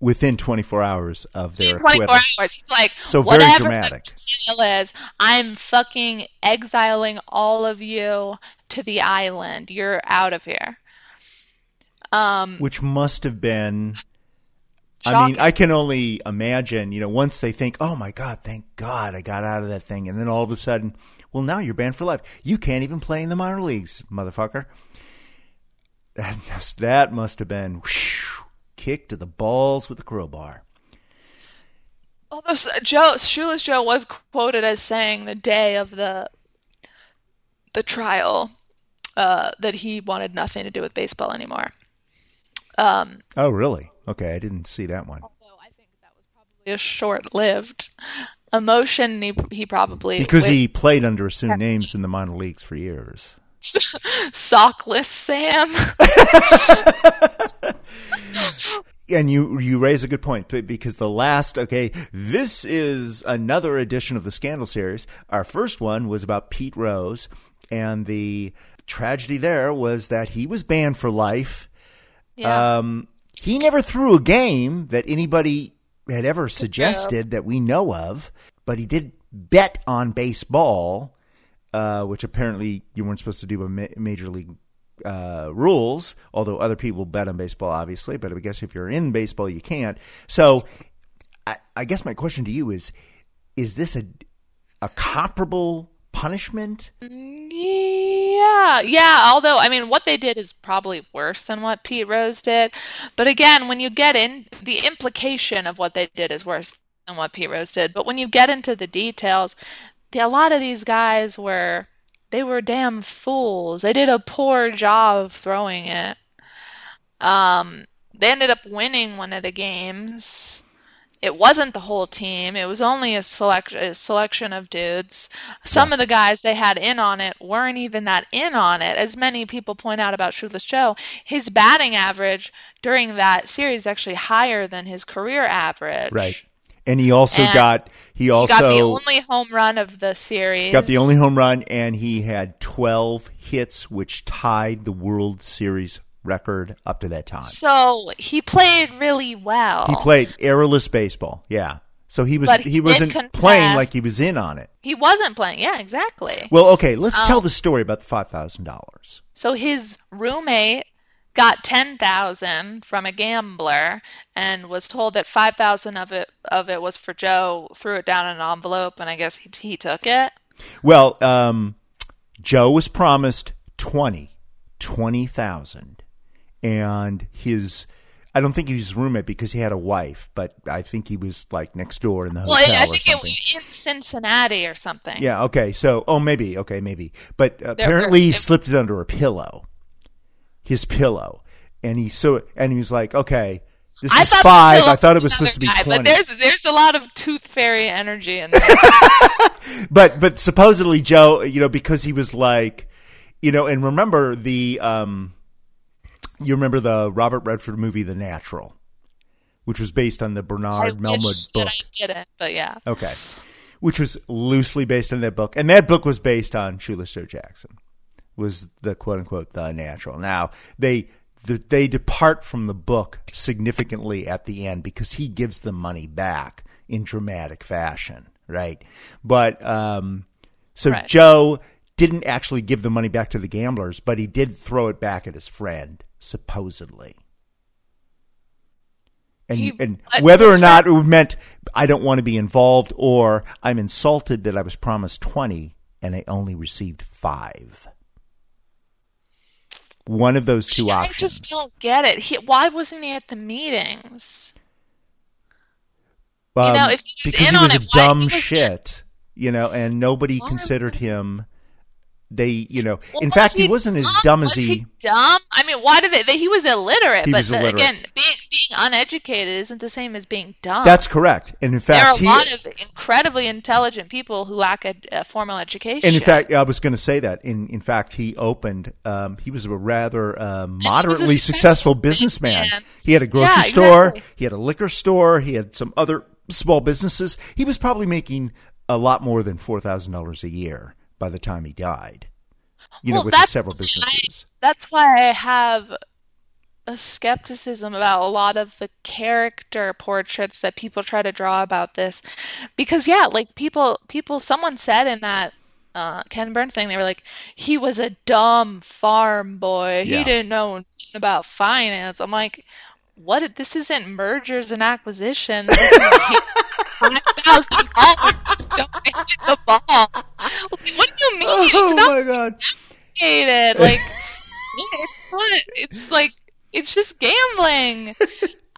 within 24 hours of their 24 acquittal. hours. He's like, So very dramatic. is, I'm fucking exiling all of you to the island. You're out of here. Um, which must have been I mean, I can only imagine, you know, once they think, "Oh my god, thank God I got out of that thing." And then all of a sudden, "Well, now you're banned for life. You can't even play in the minor leagues, motherfucker." That must, that must have been whoosh, kick to the balls with the crowbar. although Joe, Shoeless Joe was quoted as saying the day of the the trial uh, that he wanted nothing to do with baseball anymore. Um, Oh, really? Okay, I didn't see that one. although I think that was probably a short-lived emotion. He, he probably Because he played under assumed names in the minor leagues for years. sockless Sam. and you you raise a good point because the last okay this is another edition of the scandal series our first one was about pete rose and the tragedy there was that he was banned for life Yeah. um he never threw a game that anybody had ever suggested that we know of but he did bet on baseball uh, which apparently you weren't supposed to do by ma- major league uh, rules, although other people bet on baseball, obviously. But I guess if you're in baseball, you can't. So, I, I guess my question to you is: Is this a a comparable punishment? Yeah, yeah. Although, I mean, what they did is probably worse than what Pete Rose did. But again, when you get in, the implication of what they did is worse than what Pete Rose did. But when you get into the details, a lot of these guys were, they were damn fools. They did a poor job of throwing it. Um, they ended up winning one of the games. It wasn't the whole team. It was only a select a selection of dudes. Some of the guys they had in on it weren't even that in on it. As many people point out about Shoeless Joe, his batting average during that series is actually higher than his career average. Right. And he also And got he He also got the only home run of the series. got the only home run, and he had 12 hits, which tied the World Series record up to that time. So he played really well. He played errorless baseball. Yeah. So he was But he, he wasn't confess- playing like he was in on it. He wasn't playing. Yeah, exactly. Well, okay, let's tell Um, the story about the five thousand dollars. So his roommate got 10,000 from a gambler and was told that 5,000 of it of it was for Joe, threw it down in an envelope and I guess he, he took it. Well, um, Joe was promised 20, 20,000. And his, I don't think he was his roommate because he had a wife, but I think he was like next door in the hotel. Well, I or think it was in Cincinnati or something. Yeah. Okay. So, oh, maybe. Okay, maybe. But There- apparently, he there- slipped it under a pillow, his pillow, and he so and he was like, "Okay, this I is five. I thought it was supposed to be 20. But there's there's a lot of tooth fairy energy in there. but but supposedly Joe, you know, because he was like, you know, and remember the um, you remember the Robert Redford movie The Natural, which was based on the Bernard wish Malamud that book. I didn't, but yeah. Okay. Which was loosely based on that book. And that book was based on Shoeless Joe Jackson. Was the quote unquote the natural. Now they they depart from the book significantly at the end because he gives the money back in dramatic fashion, right? But um so Right. Joe didn't actually give the money back to the gamblers, but he did throw it back at his friend, supposedly. And, He- and whether or not it meant I don't want to be involved or I'm insulted that I was promised 20 and I only received five. One of those two options. I just don't get it. He, why wasn't he at the meetings? Um, know, if he was because he was it, a dumb shit, you know, and nobody considered him. They, you know, Well, in fact, he wasn't as dumb as was he. dumb? I mean, why did they? they he was illiterate, He but was the- illiterate. again, being being uneducated isn't the same as being dumb. That's correct. And in fact, there are a he, lot of incredibly intelligent people who lack a, a formal education. And in fact, I was going to say that. In in fact, he opened. Um, he was a rather uh, moderately successful successful businessman. He had a grocery Yeah, store. exactly. He had a liquor store. He had some other small businesses. He was probably making a lot more than four thousand dollars a year by the time he died. You well, know, with several businesses. That's why I have a skepticism about a lot of the character portraits that people try to draw about this because yeah like people people someone said in that uh, ken burns thing they were like he was a dumb farm boy yeah. he didn't know about finance i'm like what this isn't mergers and acquisitions $5000 don't hit the ball. Like, what do you mean? Oh it's not my god! complicated. Like, it's not. It's like it's just gambling.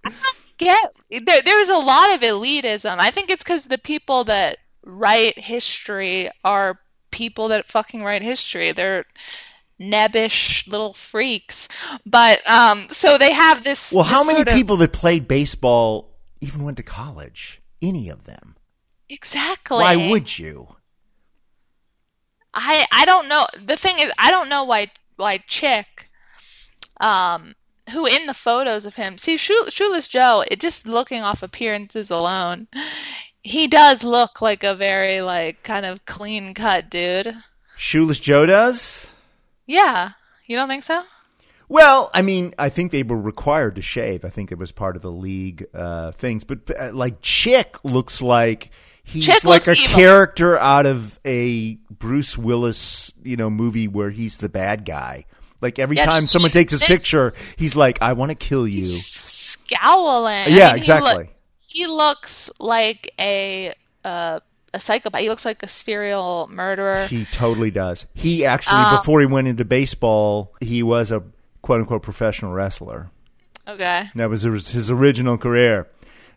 I don't get. There, there's a lot of elitism. I think it's because the people that write history are people that fucking write history. They're nebbish little freaks. But um, so they have this. Well, how many sort of- people that played baseball even went to college? Any of them? Exactly. Why would you? I I don't know. The thing is, I don't know why why Chick, um, who in the photos of him see Shoe- Shoeless Joe, it just looking off appearances alone, he does look like a very like kind of clean cut dude. Shoeless Joe does. Yeah, you don't think so? Well, I mean, I think they were required to shave. I think it was part of the league uh, things. But uh, like Chick looks like he's Chick like a evil. character out of a Bruce Willis, you know, movie where he's the bad guy. Like every Yeah, time someone takes his picture, he's like, "I want to kill you." Scowling. Yeah, I mean, exactly. He, look, he looks like a uh, a psychopath. He looks like a serial murderer. He totally does. He actually, Um, before he went into baseball, he was a quote unquote professional wrestler. Okay. That was his original career.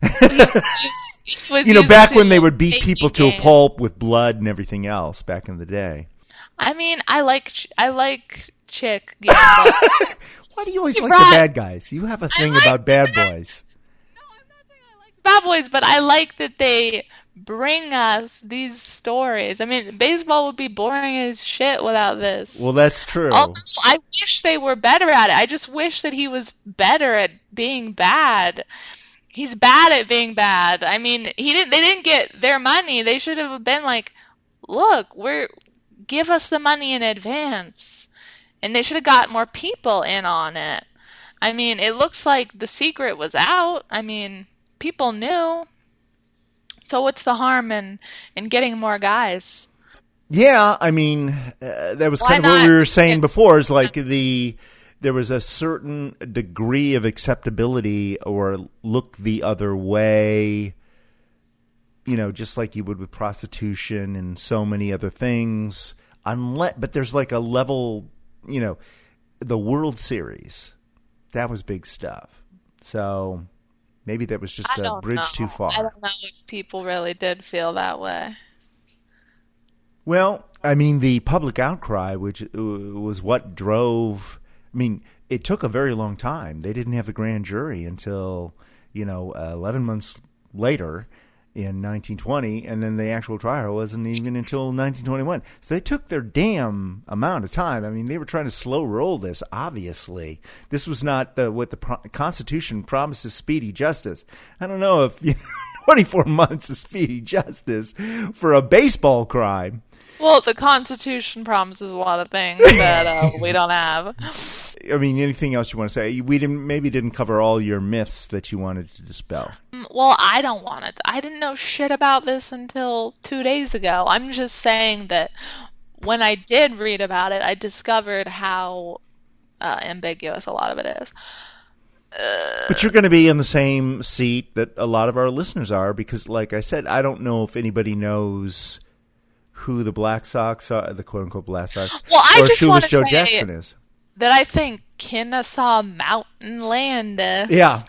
He You know, back when they would beat people to a pulp with blood and everything else back in the day. I mean, I like Ch- I like Chick. Gambit. Why do you always like Right. the bad guys? You have a thing like about bad boys. No, I'm not saying I like bad Boys, but I like that they bring us these stories. I mean, baseball would be boring as shit without this. Well, that's true. Although I wish they were better at it. I just wish that he was better at being bad. He's bad at being bad. I mean, he didn't. They didn't get their money. They should have been like, "Look, we're give us the money in advance," and they should have got more people in on it. I mean, it looks like the secret was out. I mean, people knew. So what's the harm in in getting more guys? Yeah, I mean, uh, that was Why kind of what we were saying before. Is like the there was a certain degree of acceptability or look the other way. You know, just like you would with prostitution and so many other things. Unless, but there's like a level. You know, the World Series that was big stuff. So maybe that was just I a bridge know. too far. I don't know if people really did feel that way. Well, I mean, the public outcry, which uh, was what drove. I mean, it took a very long time. They didn't have the grand jury until you know uh, eleven months later in 1920, and then the actual trial wasn't even until 1921. So they took their damn amount of time. I mean, they were trying to slow roll this. Obviously, this was not the, what the pro- Constitution promises: speedy justice. I don't know if you know, 24 months is speedy justice for a baseball crime. Well, the Constitution promises a lot of things that uh, we don't have. I mean, anything else you want to say? We didn't maybe didn't cover all your myths that you wanted to dispel. Mm, Well, I don't want it. I didn't know shit about this until two days ago. I'm just saying that when I did read about it, I discovered how uh, ambiguous a lot of it is. But you're going to be in the same seat that a lot of our listeners are because, like I said, I don't know if anybody knows who the Black Sox are, the quote unquote Black Sox, Well, I or just wanna Joe say- Jackson is. That I think Kennesaw Mountain Landis uh, Yeah,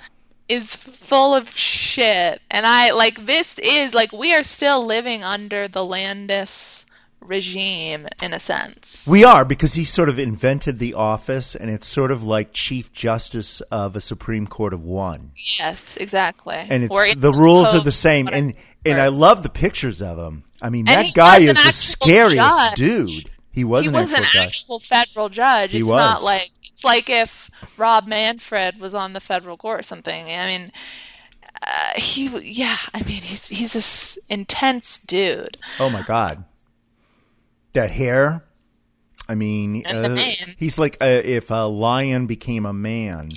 is full of shit. And I like this is like we are still living under the Landis regime in a sense. we are because he sort of invented the office, and it's sort of like Chief Justice of a Supreme Court of one. Yes, exactly. and Or it's in the rules are the same and and I love the pictures of him. I mean, And that guy is the scariest judge. dude. He was he an was actual an judge. actual federal judge. He it's was. not like it's like if Rob Manfred was on the federal court or something. I mean, uh, he yeah. I mean, he's he's this intense dude. Oh my god, that hair. I mean, uh, he's like uh, if a lion became a man.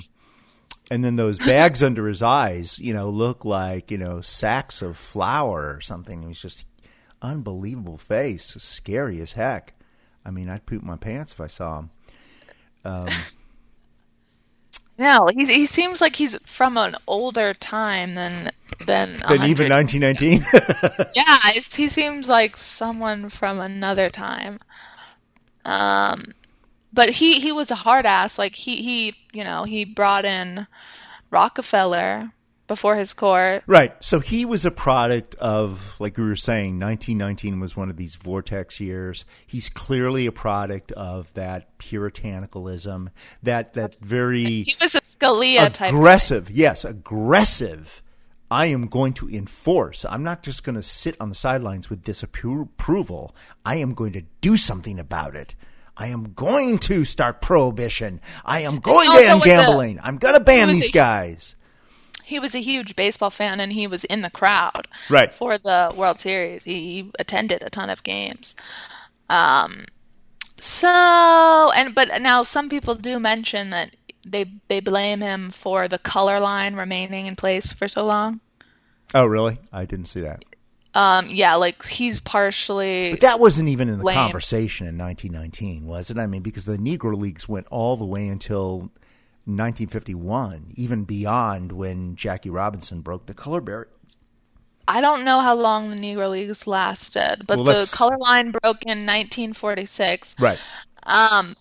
And then those bags under his eyes, you know, look like you know sacks of flour or something. He's just unbelievable face, scary as heck. I mean, I'd poop my pants if I saw him. No, he he seems like he's from an older time than than Than even 1919. Yeah, he seems like someone from another time. Um, but he he was a hard ass. Like he he you know he brought in Rockefeller before his court. Right. So he was a product of, like we were saying, 1919 was one of these vortex years. He's clearly a product of that puritanicalism, that that very He was a Scalia type. aggressive, yes, aggressive. I am going to enforce. I'm not just going to sit on the sidelines with disapproval. I am going to do something about it. I am going to start prohibition. I am going to end gambling. I'm going to ban these a- guys. He was a huge baseball fan and he was in the crowd Right. for the World Series. He, attended a ton of games. Um, so and but now some people do mention that they they blame him for the color line remaining in place for so long. Oh, really? I didn't see that. Um, yeah, like he's partially But that wasn't even in the Lame. conversation in 1919, was it? I mean, because the Negro Leagues went all the way until 1951, even beyond when Jackie Robinson broke the color barrier. I don't know how long the Negro Leagues lasted, but Well, the color line broke in 1946. Right. Um,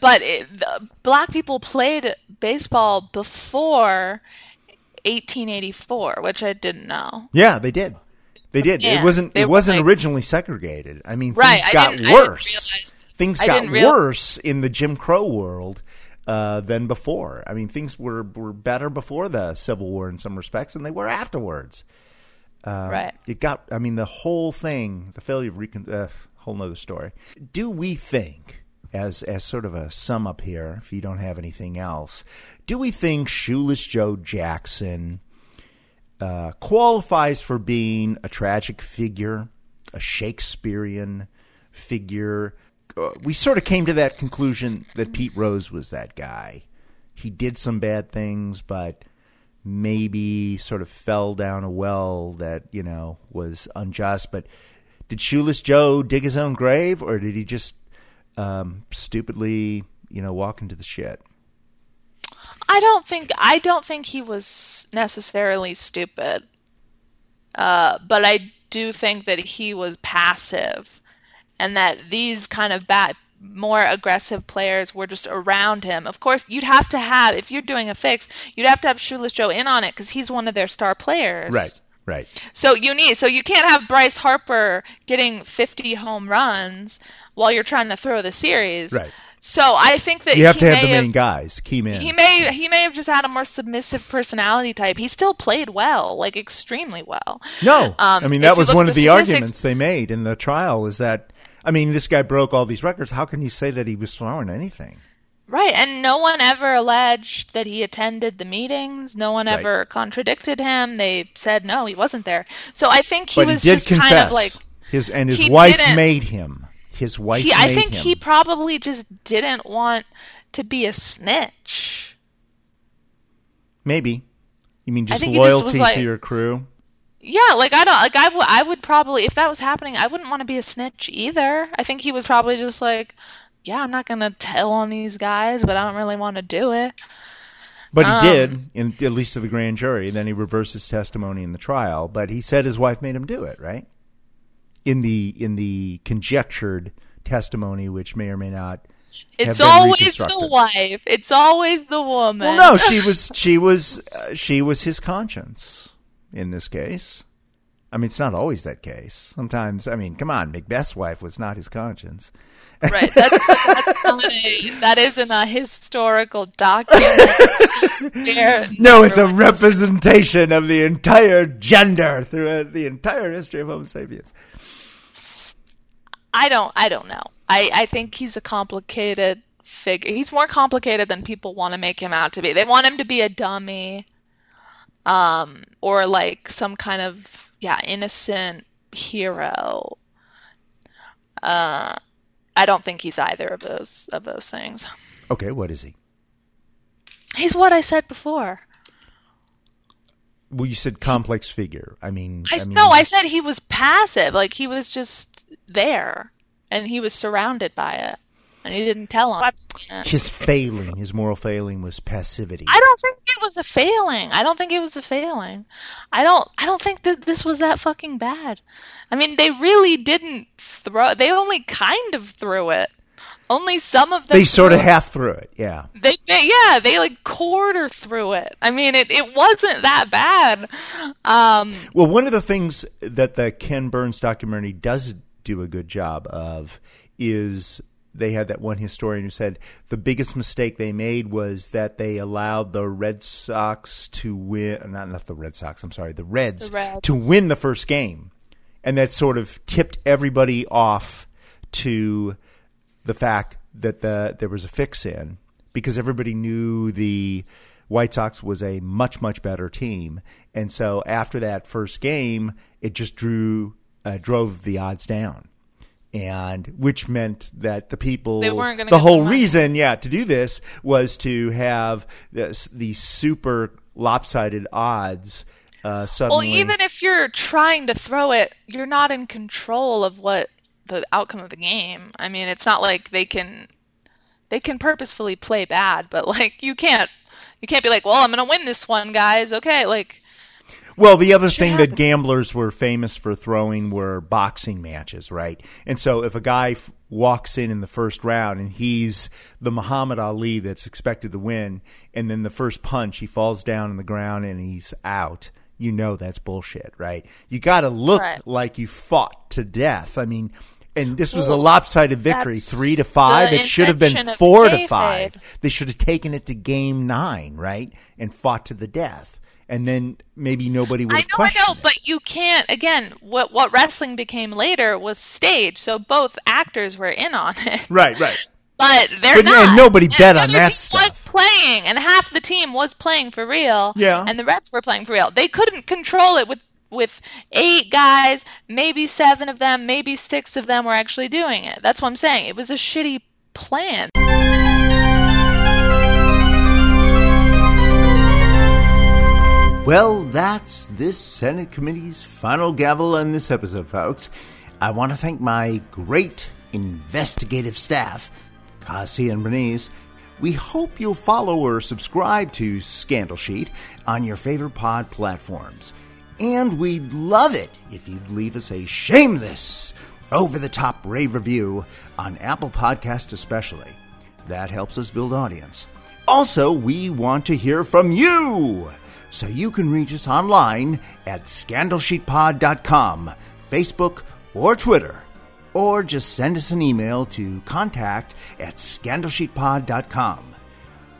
but it, the, black people played baseball before 1884, which I didn't know. Yeah, they did. They did. Yeah, it wasn't. It wasn't like- originally segregated. I mean, Right, things got I didn't worse. realize- things got worse in the Jim Crow world uh, than before. I mean, things were were better before the Civil War in some respects than they were afterwards. Um, Right. It got. I mean, the whole thing, the failure of recon. Uh, whole nother story. Do we think, as as sort of a sum up here, if you don't have anything else, do we think Shoeless Joe Jackson? uh, qualifies for being a tragic figure, a Shakespearean figure. Uh, we sort of came to that conclusion that Pete Rose was that guy. He did some bad things, but maybe sort of fell down a well that, you know, was unjust. But did Shoeless Joe dig his own grave, or did he just um, stupidly, you know, walk into the shit? I don't think I don't think he was necessarily stupid. Uh, but I do think that he was passive and that these kind of bat more aggressive players were just around him. Of course, you'd have to have if you're doing a fix, you'd have to have Shoeless Joe in on it cuz he's one of their star players. Right, right. So you need so you can't have Bryce Harper getting 50 home runs while you're trying to throw the series. Right. So I think that You have he to have the main guys, key men. he may he may have just had a more submissive personality type. He still played well, like extremely well. No, Um, I mean that was one of the arguments they made in the trial. Is that I mean this guy broke all these records. How can you say that he was throwing anything? Right, and no one ever alleged that he attended the meetings. No one Right. ever contradicted him. They said no, he wasn't there. So I think he but was he just confess. kind of like his and his wife made him. His wife. he. I think him. he probably just didn't want to be a snitch. maybe. You mean just he just loyalty like- to your crew? Yeah, like I don't like I would I would probably if that was happening, I wouldn't want to be a snitch either. I think he was probably just like, yeah, I'm not gonna tell on these guys, but I don't really want to do it. But he Um, did, in, at least to the grand jury. Then he reversed his testimony in the trial. But he said his wife made him do it, right? In the in the conjectured testimony, which may or may not. It's always the wife. It's always the woman. Well, no, she was she was uh, she was his conscience in this case. I mean, it's not always that case. Sometimes, I mean, come on, Macbeth's wife was not his conscience. right. That's, that's not a, that isn't a uh, historical document. No, it's a representation of the entire gender throughout the entire history of Homo sapiens. I don't. I don't know. I I think he's a complicated figure. He's more complicated than people want to make him out to be. They want him to be a dummy, um, or like some kind of yeah innocent hero. Uh, I don't think he's either of those of those things. Okay, what is he? He's what I said before. Well, you said complex figure. I mean, I, I mean, no, I said he was passive. Like he was just there, and he was surrounded by it, and he didn't tell him. his failing, his moral failing, was passivity. I don't think it was a failing. I don't think it was a failing. I don't. I don't think that this was that fucking bad. I mean, they really didn't throw. They only kind of threw it. Only some of them. they sort of it. half threw it. Yeah. They, they yeah, they like quarter through it. I mean, it, it wasn't that bad. Um, Well, one of the things that the Ken Burns documentary does do a good job of is they had that one historian who said the biggest mistake they made was that they allowed the Red Sox to win, not not the Red Sox, I'm sorry, the Reds, The Reds. to win the first game, and that sort of tipped everybody off to the fact that the there was a fix in because everybody knew the White Sox was a much much better team, and so after that first game, it just drew uh, drove the odds down, and which meant that the people They weren't the whole the reason yeah to do this was to have this, these super lopsided odds. Uh, Well, even if you're trying to throw it, you're not in control of what the outcome of the game. I mean, it's not like they can they can purposefully play bad, but like you can't you can't be like, "Well, I'm going to win this one, guys." Okay, like Well, the other thing happen. that gamblers were famous for throwing were boxing matches, right? And so if a guy f- walks in in the first round and he's the Muhammad Ali that's expected to win, and then the first punch he falls down on the ground and he's out, you know that's bullshit, right? You got to look Right. like you fought to death. I mean, and this was a lopsided victory, three to five. It should have been four to five. They should have taken it to game nine, right, and fought to the death. And then maybe nobody would I know, I know, it. but you can't. Again, what what wrestling became later was stage, so both actors were in on it. Right, right. But they're But, not. and nobody And bet the on that team stuff. Was playing, and half the team was playing for real. Yeah. And the Reds were playing for real. They couldn't control it with with eight guys. Maybe seven of them, maybe six of them were actually doing it. That's what I'm saying. It was a shitty plan. Well, that's this Senate committee's final gavel on this episode, folks. I want to thank my great investigative staff, Kassia and Bernice. We hope you'll follow or subscribe to Scandal Sheet on your favorite pod platforms. And we'd love it if you'd leave us a shameless, over the top rave review on Apple Podcasts, especially. That helps us build audience. Also, we want to hear from you. So you can reach us online at scandalsheetpod.com, Facebook, or Twitter. Or just send us an email to contact at scandalsheetpod.com.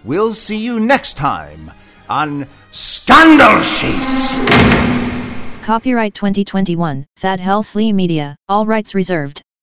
We'll see you next time on Scandal Sheet! Copyright 2021, Thad Helsley Media, all rights reserved.